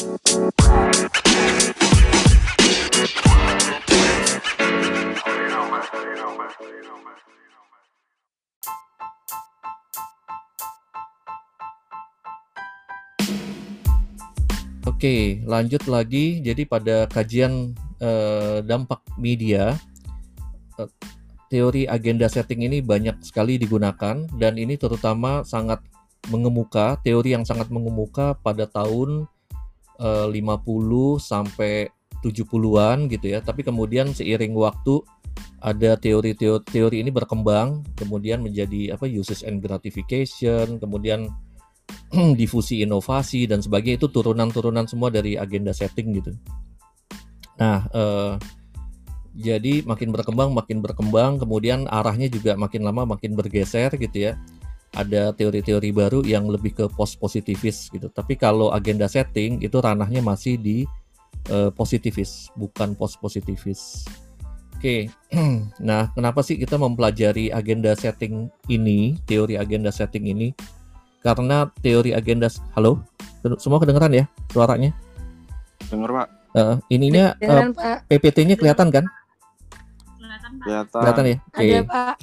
Oke, lanjut lagi. Jadi pada kajian eh, dampak media, eh, teori agenda setting ini banyak sekali digunakan dan ini terutama sangat mengemuka, teori yang sangat mengemuka pada tahun eh, 50 sampai 70-an gitu ya. Tapi kemudian seiring waktu ada teori-teori teori ini berkembang, kemudian menjadi apa usage and gratification, kemudian difusi inovasi dan sebagainya itu turunan-turunan semua dari agenda setting gitu. Nah, eh, jadi makin berkembang, makin berkembang, kemudian arahnya juga makin lama makin bergeser gitu ya. Ada teori-teori baru yang lebih ke post positivis gitu. Tapi kalau agenda setting itu ranahnya masih di eh, positivis, bukan post positivis. Oke, nah kenapa sih kita mempelajari agenda setting ini, teori agenda setting ini? karena teori agenda halo semua kedengeran ya suaranya Dengar Pak. uh, ininya uh, PPT-nya kelihatan kan Kelihatan. kelihatan ya oke Ada Pak.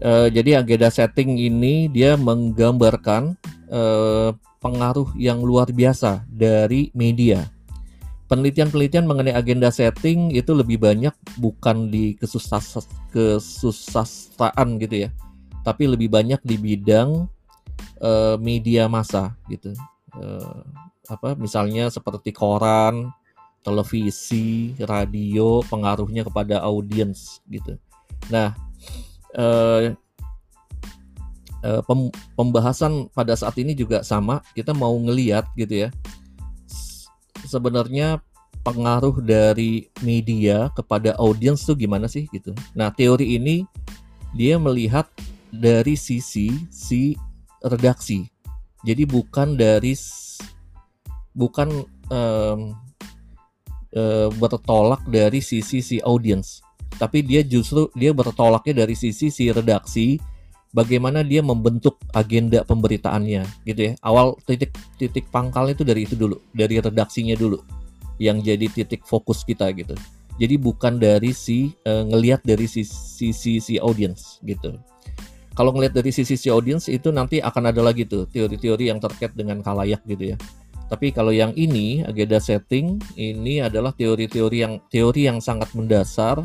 Uh, jadi agenda setting ini dia menggambarkan uh, pengaruh yang luar biasa dari media. Penelitian-penelitian mengenai agenda setting itu lebih banyak bukan di kesusas kesusastraan gitu ya tapi lebih banyak di bidang uh, media massa gitu. Uh, apa misalnya seperti koran televisi radio pengaruhnya kepada audiens gitu. Nah uh, uh, pem pembahasan pada saat ini juga sama. Kita mau ngeliat gitu ya. Sebenarnya pengaruh dari media kepada audiens tuh gimana sih gitu. Nah teori ini dia melihat dari sisi si redaksi. Jadi bukan dari bukan um, uh, bertolak dari sisi si audience, tapi dia justru dia bertolaknya dari sisi si redaksi bagaimana dia membentuk agenda pemberitaannya gitu ya. Awal titik titik pangkalnya itu dari itu dulu, dari redaksinya dulu yang jadi titik fokus kita gitu. Jadi bukan dari si uh, ngelihat dari sisi si, si audience gitu kalau ngelihat dari sisi si audience itu nanti akan ada lagi tuh teori-teori yang terkait dengan kalayak gitu ya. Tapi kalau yang ini agenda setting ini adalah teori-teori yang teori yang sangat mendasar,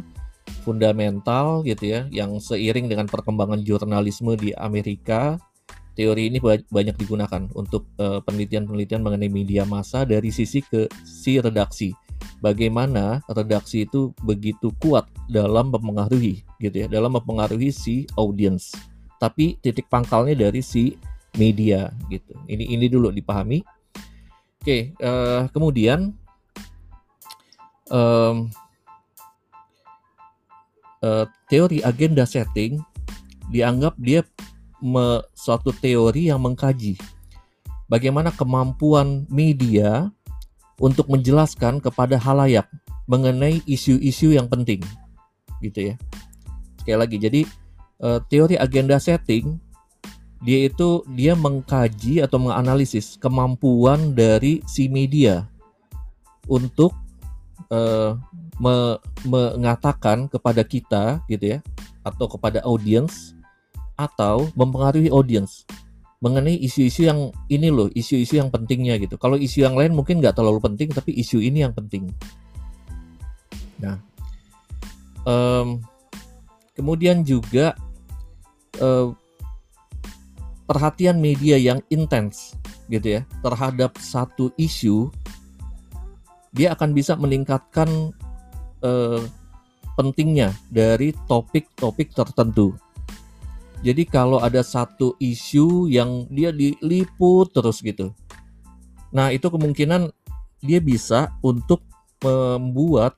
fundamental gitu ya, yang seiring dengan perkembangan jurnalisme di Amerika, teori ini banyak digunakan untuk uh, penelitian-penelitian mengenai media massa dari sisi ke si redaksi. Bagaimana redaksi itu begitu kuat dalam mempengaruhi gitu ya, dalam mempengaruhi si audience tapi titik pangkalnya dari si media gitu. Ini ini dulu dipahami. Oke, uh, kemudian um, uh, teori agenda setting dianggap dia me, suatu teori yang mengkaji bagaimana kemampuan media untuk menjelaskan kepada halayak mengenai isu-isu yang penting, gitu ya. Sekali lagi, jadi uh, teori agenda setting dia itu dia mengkaji atau menganalisis kemampuan dari si media untuk uh, me, mengatakan kepada kita gitu ya atau kepada audiens atau mempengaruhi audiens mengenai isu-isu yang ini loh isu-isu yang pentingnya gitu. Kalau isu yang lain mungkin nggak terlalu penting tapi isu ini yang penting. Nah um, kemudian juga uh, perhatian media yang intens gitu ya terhadap satu isu dia akan bisa meningkatkan uh, pentingnya dari topik-topik tertentu. Jadi kalau ada satu isu yang dia diliput terus gitu. Nah, itu kemungkinan dia bisa untuk membuat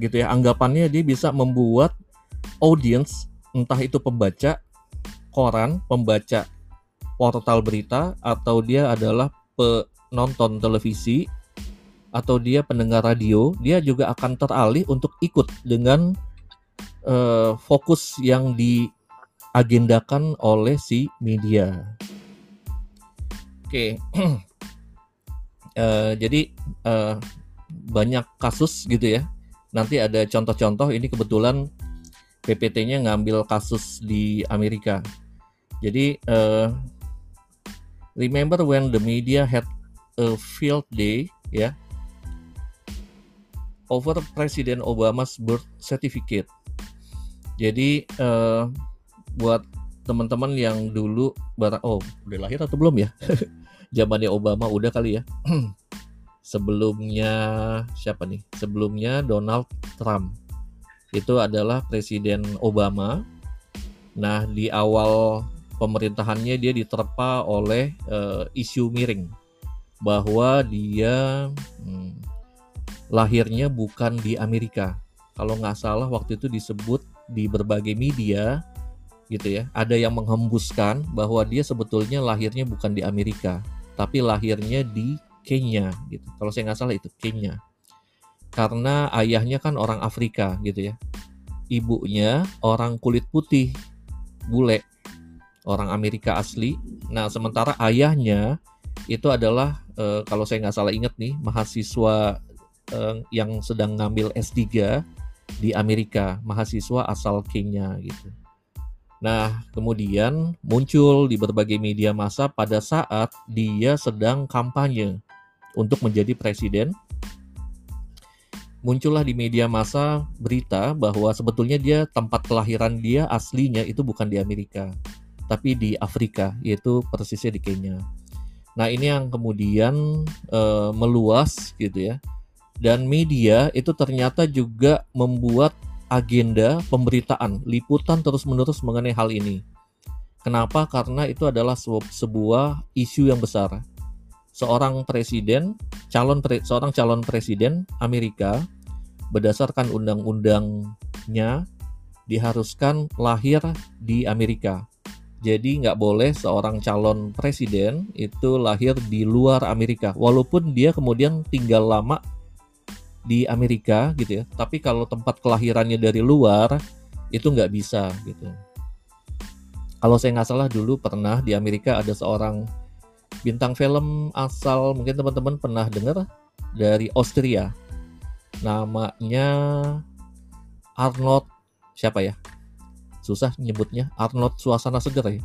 gitu ya anggapannya dia bisa membuat audience entah itu pembaca koran, pembaca portal berita, atau dia adalah penonton televisi, atau dia pendengar radio, dia juga akan teralih untuk ikut dengan uh, fokus yang diagendakan oleh si media. Oke, okay. uh, jadi uh, banyak kasus gitu ya. Nanti ada contoh-contoh ini kebetulan PPT-nya ngambil kasus di Amerika. Jadi uh, remember when the media had a field day ya over Presiden Obama's birth certificate. Jadi uh, buat teman-teman yang dulu bar oh udah lahir atau belum ya? Zamannya Obama udah kali ya. Sebelumnya siapa nih? Sebelumnya Donald Trump. Itu adalah Presiden Obama. Nah, di awal pemerintahannya dia diterpa oleh uh, isu miring bahwa dia hmm, lahirnya bukan di Amerika. Kalau nggak salah waktu itu disebut di berbagai media gitu ya, ada yang menghembuskan bahwa dia sebetulnya lahirnya bukan di Amerika, tapi lahirnya di Kenya gitu. Kalau saya nggak salah itu Kenya. Karena ayahnya kan orang Afrika gitu ya. Ibunya orang kulit putih, bule, orang Amerika asli. Nah, sementara ayahnya itu adalah e, kalau saya nggak salah ingat nih mahasiswa uh, yang sedang ngambil S3 di Amerika, mahasiswa asal Kenya gitu. Nah, kemudian muncul di berbagai media massa pada saat dia sedang kampanye untuk menjadi presiden. Muncullah di media massa berita bahwa sebetulnya dia tempat kelahiran dia aslinya itu bukan di Amerika, tapi di Afrika, yaitu persisnya di Kenya. Nah, ini yang kemudian e, meluas gitu ya dan media itu ternyata juga membuat agenda pemberitaan, liputan terus-menerus mengenai hal ini. Kenapa? Karena itu adalah sebuah isu yang besar. Seorang presiden, calon pre, seorang calon presiden Amerika berdasarkan undang-undangnya diharuskan lahir di Amerika. Jadi nggak boleh seorang calon presiden itu lahir di luar Amerika, walaupun dia kemudian tinggal lama di Amerika gitu ya. Tapi kalau tempat kelahirannya dari luar itu nggak bisa gitu. Kalau saya nggak salah dulu pernah di Amerika ada seorang bintang film asal mungkin teman-teman pernah dengar dari Austria. Namanya Arnold siapa ya? Susah nyebutnya Arnold suasana seger ya.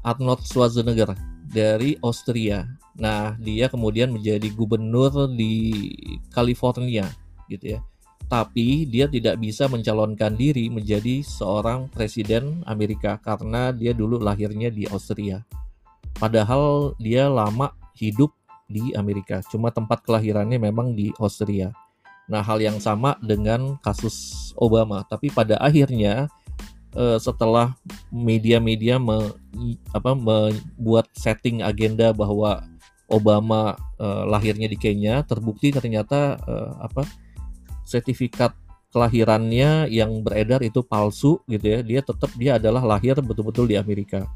Arnold Schwarzenegger dari Austria Nah, dia kemudian menjadi gubernur di California gitu ya. Tapi dia tidak bisa mencalonkan diri menjadi seorang presiden Amerika karena dia dulu lahirnya di Austria. Padahal dia lama hidup di Amerika, cuma tempat kelahirannya memang di Austria. Nah, hal yang sama dengan kasus Obama, tapi pada akhirnya eh, setelah media-media membuat setting agenda bahwa Obama uh, lahirnya di Kenya terbukti ternyata uh, apa sertifikat kelahirannya yang beredar itu palsu gitu ya. Dia tetap dia adalah lahir betul-betul di Amerika.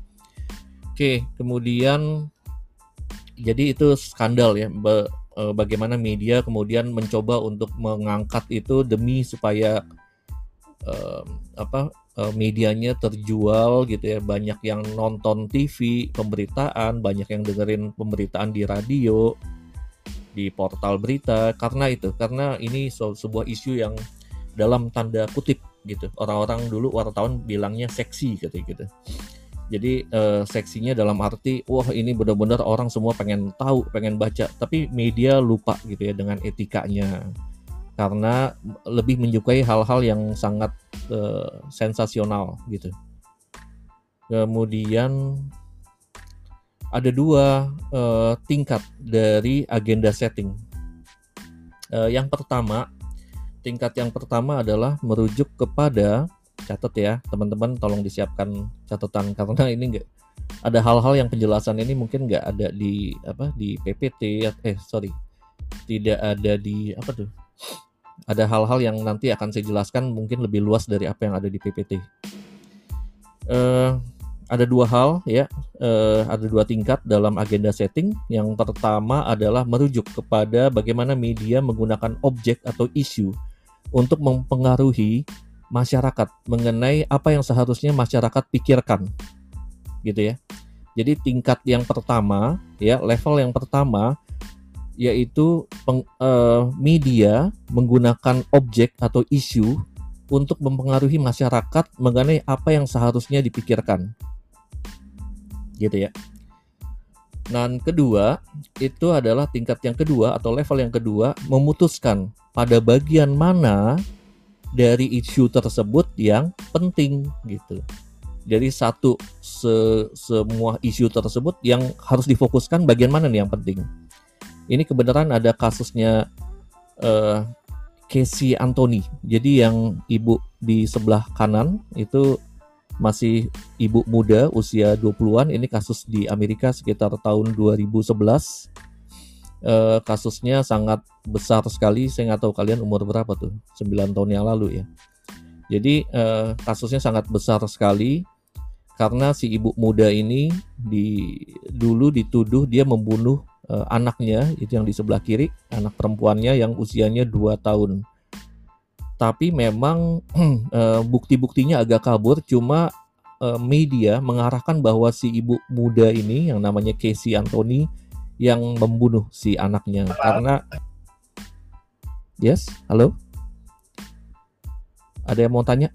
Oke kemudian jadi itu skandal ya be, uh, bagaimana media kemudian mencoba untuk mengangkat itu demi supaya uh, apa uh, medianya terjual gitu ya. Banyak yang nonton TV pemberitaan banyak yang dengerin pemberitaan di radio di portal berita. Karena itu karena ini sebuah isu yang dalam tanda kutip gitu. Orang-orang dulu wartawan bilangnya seksi gitu gitu. Jadi uh, seksinya dalam arti wah ini benar-benar orang semua pengen tahu pengen baca. Tapi media lupa gitu ya dengan etikanya karena lebih menyukai hal-hal yang sangat uh, sensasional gitu. Kemudian ada dua uh, tingkat dari agenda setting. Uh, yang pertama, tingkat yang pertama adalah merujuk kepada catat ya teman-teman, tolong disiapkan catatan karena ini enggak ada hal-hal yang penjelasan ini mungkin nggak ada di apa di PPT eh sorry tidak ada di apa tuh ada hal-hal yang nanti akan saya jelaskan mungkin lebih luas dari apa yang ada di PPT. Uh, eh, ada dua hal ya, uh, ada dua tingkat dalam agenda setting. Yang pertama adalah merujuk kepada bagaimana media menggunakan objek atau isu untuk mempengaruhi masyarakat mengenai apa yang seharusnya masyarakat pikirkan, gitu ya. Jadi tingkat yang pertama, ya level yang pertama yaitu peng, uh, media menggunakan objek atau isu untuk mempengaruhi masyarakat mengenai apa yang seharusnya dipikirkan. Gitu ya. Dan kedua, itu adalah tingkat yang kedua atau level yang kedua memutuskan pada bagian mana dari isu tersebut yang penting gitu. Jadi satu se semua isu tersebut yang harus difokuskan bagian mana nih yang penting. Ini kebenaran ada kasusnya uh, Casey Anthony. Jadi yang ibu di sebelah kanan itu masih ibu muda usia 20-an. Ini kasus di Amerika sekitar tahun 2011. Uh, kasusnya sangat besar sekali. Saya nggak tahu kalian umur berapa tuh? 9 tahun yang lalu ya. Jadi uh, kasusnya sangat besar sekali karena si ibu muda ini di dulu dituduh dia membunuh uh, anaknya itu yang di sebelah kiri anak perempuannya yang usianya 2 tahun. Tapi memang uh, bukti-buktinya agak kabur cuma uh, media mengarahkan bahwa si ibu muda ini yang namanya Casey Anthony yang membunuh si anaknya. Karena yes halo? Ada yang mau tanya?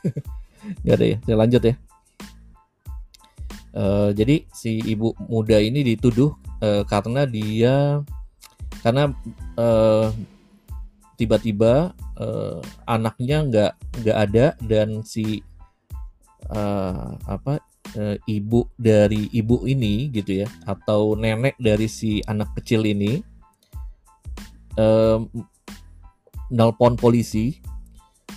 Gak ada ya, saya lanjut ya. Uh, jadi si ibu muda ini dituduh uh, karena dia karena uh, tiba-tiba uh, anaknya nggak nggak ada dan si uh, apa uh, ibu dari ibu ini gitu ya atau nenek dari si anak kecil ini uh, nelpon polisi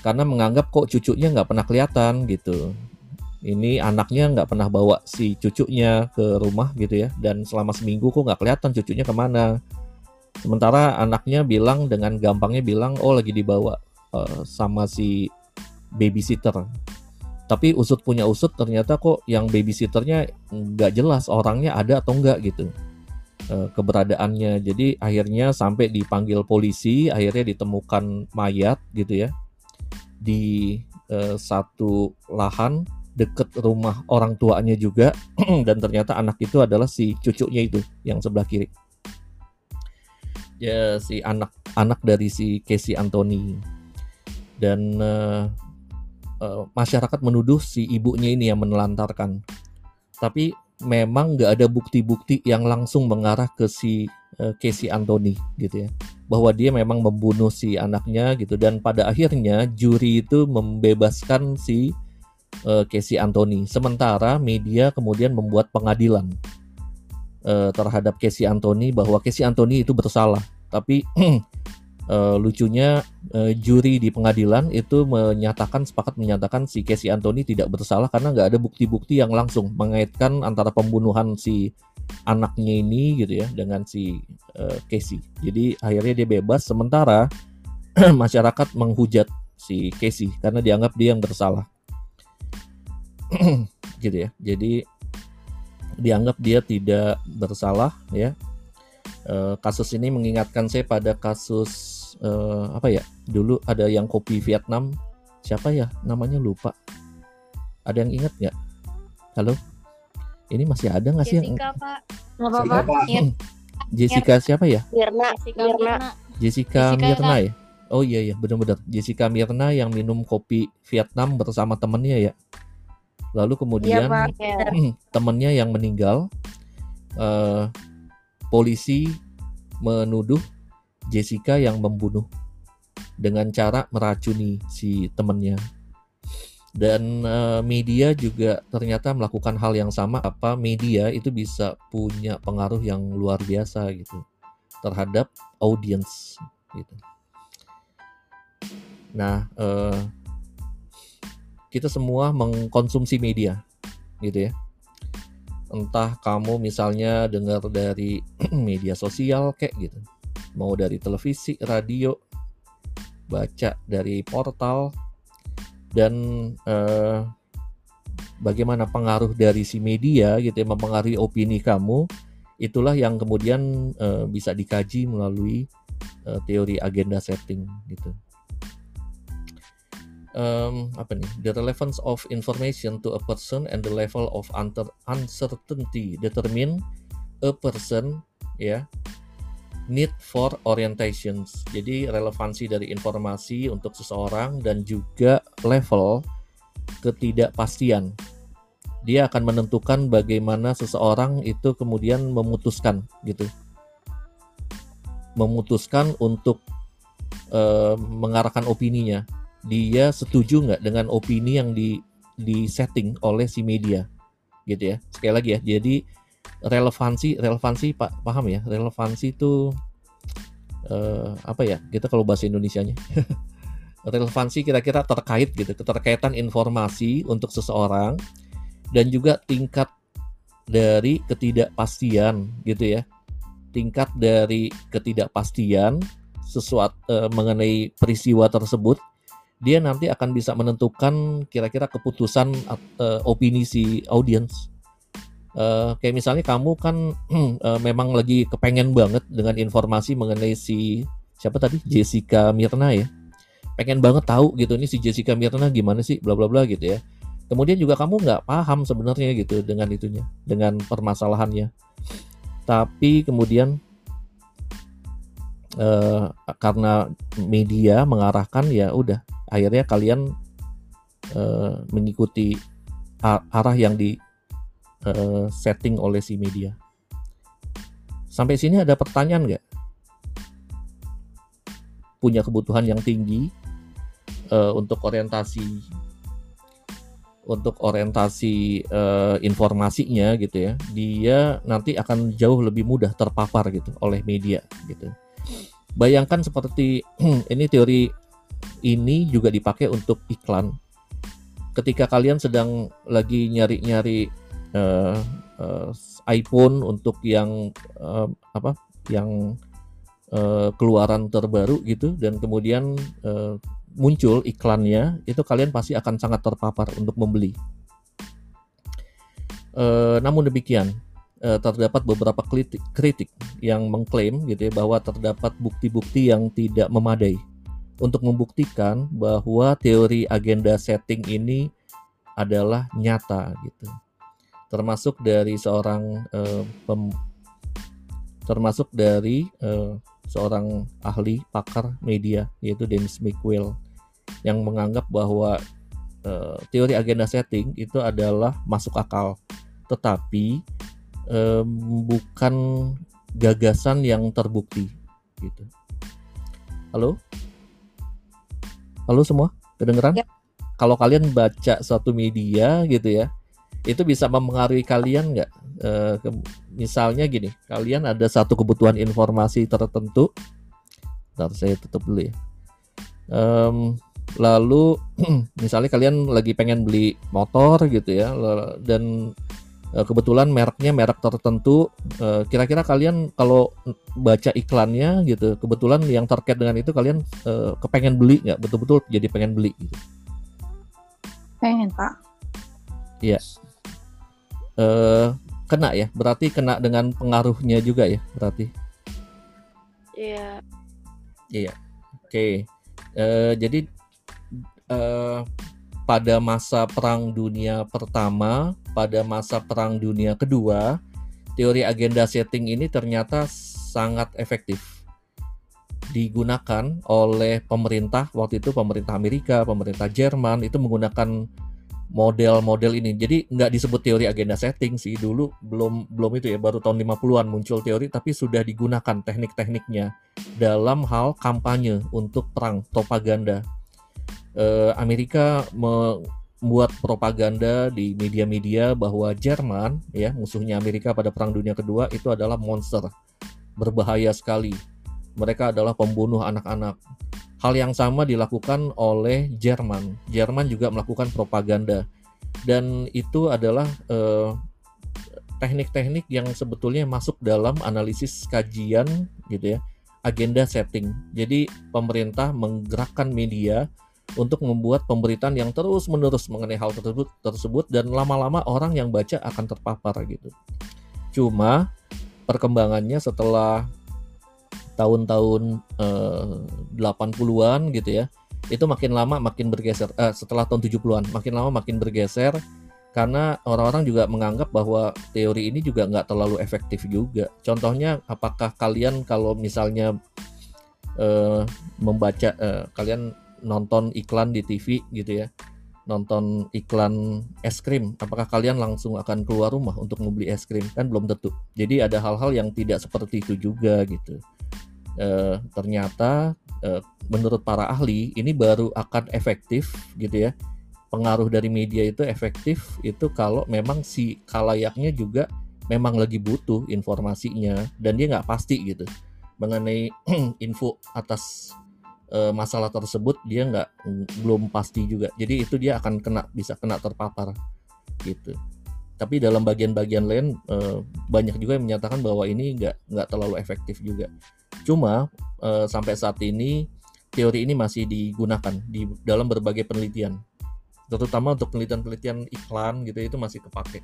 karena menganggap kok cucunya nggak pernah kelihatan gitu ini anaknya nggak pernah bawa si cucunya ke rumah gitu ya. Dan selama seminggu kok nggak kelihatan cucunya ke mana. Sementara anaknya bilang dengan gampangnya bilang oh lagi dibawa uh, sama si babysitter. Tapi usut punya usut ternyata kok yang babysitternya nggak jelas orangnya ada atau enggak gitu uh, keberadaannya. Jadi akhirnya sampai dipanggil polisi akhirnya ditemukan mayat gitu ya di uh, satu lahan deket rumah orang tuanya juga dan ternyata anak itu adalah si cucunya itu yang sebelah kiri. Ya si anak anak dari si Casey Anthony. Dan uh, uh, masyarakat menuduh si ibunya ini yang menelantarkan. Tapi memang nggak ada bukti-bukti yang langsung mengarah ke si uh, Casey Anthony gitu ya. Bahwa dia memang membunuh si anaknya gitu. Dan pada akhirnya juri itu membebaskan si uh, Casey Anthony. Sementara media kemudian membuat pengadilan uh, terhadap Casey Anthony bahwa Casey Anthony itu bersalah. Tapi uh, lucunya uh, juri di pengadilan itu menyatakan sepakat menyatakan si Casey Anthony tidak bersalah karena nggak ada bukti-bukti yang langsung mengaitkan antara pembunuhan si anaknya ini gitu ya dengan si uh, Casey. Jadi akhirnya dia bebas sementara masyarakat menghujat si Casey karena dianggap dia yang bersalah. gitu ya. Jadi dianggap dia tidak bersalah ya. E, kasus ini mengingatkan saya pada kasus e, apa ya? Dulu ada yang kopi Vietnam. Siapa ya? Namanya lupa. Ada yang ingat nggak? Halo? Ini masih ada nggak sih Jessica, yang Pak. apa-apa. Jessica siapa ya? Mirna, Jessica Mirna. Jessica, Jessica Mirna ya? Oh iya iya benar-benar Jessica Mirna yang minum kopi Vietnam bersama temennya ya. Lalu Iya kemudian. Ya. temennya yang meninggal, eh, polisi menuduh Jessica yang membunuh dengan cara meracuni si temennya. Dan eh, media juga ternyata melakukan hal yang sama. Apa media itu bisa punya pengaruh yang luar biasa gitu terhadap audiens gitu. Nah, eh, kita semua mengkonsumsi media, gitu ya. Entah kamu misalnya dengar dari media sosial kayak gitu, mau dari televisi, radio, baca dari portal, dan eh, bagaimana pengaruh dari si media gitu ya mempengaruhi opini kamu, itulah yang kemudian eh, bisa dikaji melalui eh, teori agenda setting gitu um, apa nih? The relevance of information to a person and the level of uncertainty determine a person ya need for orientations. Jadi relevansi dari informasi untuk seseorang dan juga level ketidakpastian. Dia akan menentukan bagaimana seseorang itu kemudian memutuskan gitu. Memutuskan untuk uh, mengarahkan opininya. Dia setuju nggak dengan opini yang di di setting oleh si media? Gitu ya sekali lagi ya jadi relevansi relevansi pak paham ya? Relevansi itu uh, apa ya kita kalau bahasa Indonesianya? Relevansi kira-kira terkait gitu keterkaitan informasi untuk seseorang dan juga tingkat dari ketidakpastian gitu ya. Tingkat dari ketidakpastian sesuatu uh, mengenai peristiwa tersebut dia nanti akan bisa menentukan kira-kira keputusan uh, opini si audiens uh, kayak misalnya kamu kan uh, memang lagi kepengen banget dengan informasi mengenai si siapa tadi? Jessica Mirna ya. Pengen banget tahu gitu ini si Jessica Mirna gimana sih bla bla bla gitu ya. Kemudian juga kamu nggak paham sebenarnya gitu dengan itunya dengan permasalahannya. Tapi kemudian uh, karena media mengarahkan ya udah akhirnya kalian uh, mengikuti arah yang di uh, setting oleh si media. Sampai sini ada pertanyaan nggak? Punya kebutuhan yang tinggi uh, untuk orientasi untuk orientasi uh, informasinya gitu ya, dia nanti akan jauh lebih mudah terpapar gitu oleh media gitu. Bayangkan seperti ini teori ini juga dipakai untuk iklan. Ketika kalian sedang lagi nyari-nyari uh, uh, iPhone untuk yang uh, apa yang uh, keluaran terbaru gitu dan kemudian uh, muncul iklannya itu kalian pasti akan sangat terpapar untuk membeli. Uh, namun demikian terdapat beberapa kritik, kritik yang mengklaim gitu ya bahwa terdapat bukti-bukti yang tidak memadai untuk membuktikan bahwa teori agenda setting ini adalah nyata gitu termasuk dari seorang uh, pem, termasuk dari uh, seorang ahli pakar media yaitu Dennis McQuill yang menganggap bahwa uh, teori agenda setting itu adalah masuk akal tetapi um, bukan gagasan yang terbukti gitu. Halo? Halo semua? Kedengeran? Yep. Kalau kalian baca suatu media gitu ya, itu bisa mempengaruhi kalian nggak? E, misalnya gini, kalian ada satu kebutuhan informasi tertentu. Ntar saya tutup dulu ya. Um, lalu misalnya kalian lagi pengen beli motor gitu ya, dan kebetulan mereknya merek tertentu. E, kira-kira kalian kalau baca iklannya gitu, kebetulan yang terkait dengan itu kalian e, kepengen beli nggak? Betul-betul jadi pengen beli gitu? Pengen pak. Iya uh, kena ya berarti kena dengan pengaruhnya juga ya berarti iya iya oke okay. uh, eh, jadi uh, pada masa perang dunia pertama pada masa perang dunia kedua teori agenda setting ini ternyata sangat efektif digunakan oleh pemerintah waktu itu pemerintah Amerika pemerintah Jerman itu menggunakan model-model ini. Jadi nggak disebut teori agenda setting sih dulu belum belum itu ya baru tahun 50-an muncul teori tapi sudah digunakan teknik-tekniknya dalam hal kampanye untuk perang propaganda. Eh, Amerika membuat propaganda di media-media bahwa Jerman ya musuhnya Amerika pada perang dunia kedua itu adalah monster berbahaya sekali. Mereka adalah pembunuh anak-anak Hal yang sama dilakukan oleh Jerman. Jerman juga melakukan propaganda dan itu adalah eh, teknik-teknik yang sebetulnya masuk dalam analisis kajian gitu ya agenda setting. Jadi pemerintah menggerakkan media untuk membuat pemberitaan yang terus-menerus mengenai hal tersebut tersebut dan lama-lama orang yang baca akan terpapar gitu. Cuma perkembangannya setelah tahun-tahun eh, 80-an gitu ya itu makin lama makin bergeser uh, setelah tahun 70-an makin lama makin bergeser karena orang-orang juga menganggap bahwa teori ini juga nggak terlalu efektif juga. Contohnya, apakah kalian kalau misalnya uh, membaca, uh, kalian nonton iklan di TV gitu ya, nonton iklan es krim, apakah kalian langsung akan keluar rumah untuk membeli es krim? Kan belum tentu. Jadi ada hal-hal yang tidak seperti itu juga gitu. Uh, ternyata uh, menurut para ahli ini baru akan efektif gitu ya pengaruh dari media itu efektif itu kalau memang si kalayaknya juga memang lagi butuh informasinya dan dia nggak pasti gitu mengenai info atas e, masalah tersebut dia nggak belum pasti juga. Jadi itu dia akan kena bisa kena terpapar gitu. Tapi dalam bagian-bagian lain e, banyak juga yang menyatakan bahwa ini nggak nggak terlalu efektif juga. Cuma e, sampai saat ini teori ini masih digunakan di dalam berbagai penelitian. Terutama untuk penelitian-penelitian iklan gitu itu masih kepake.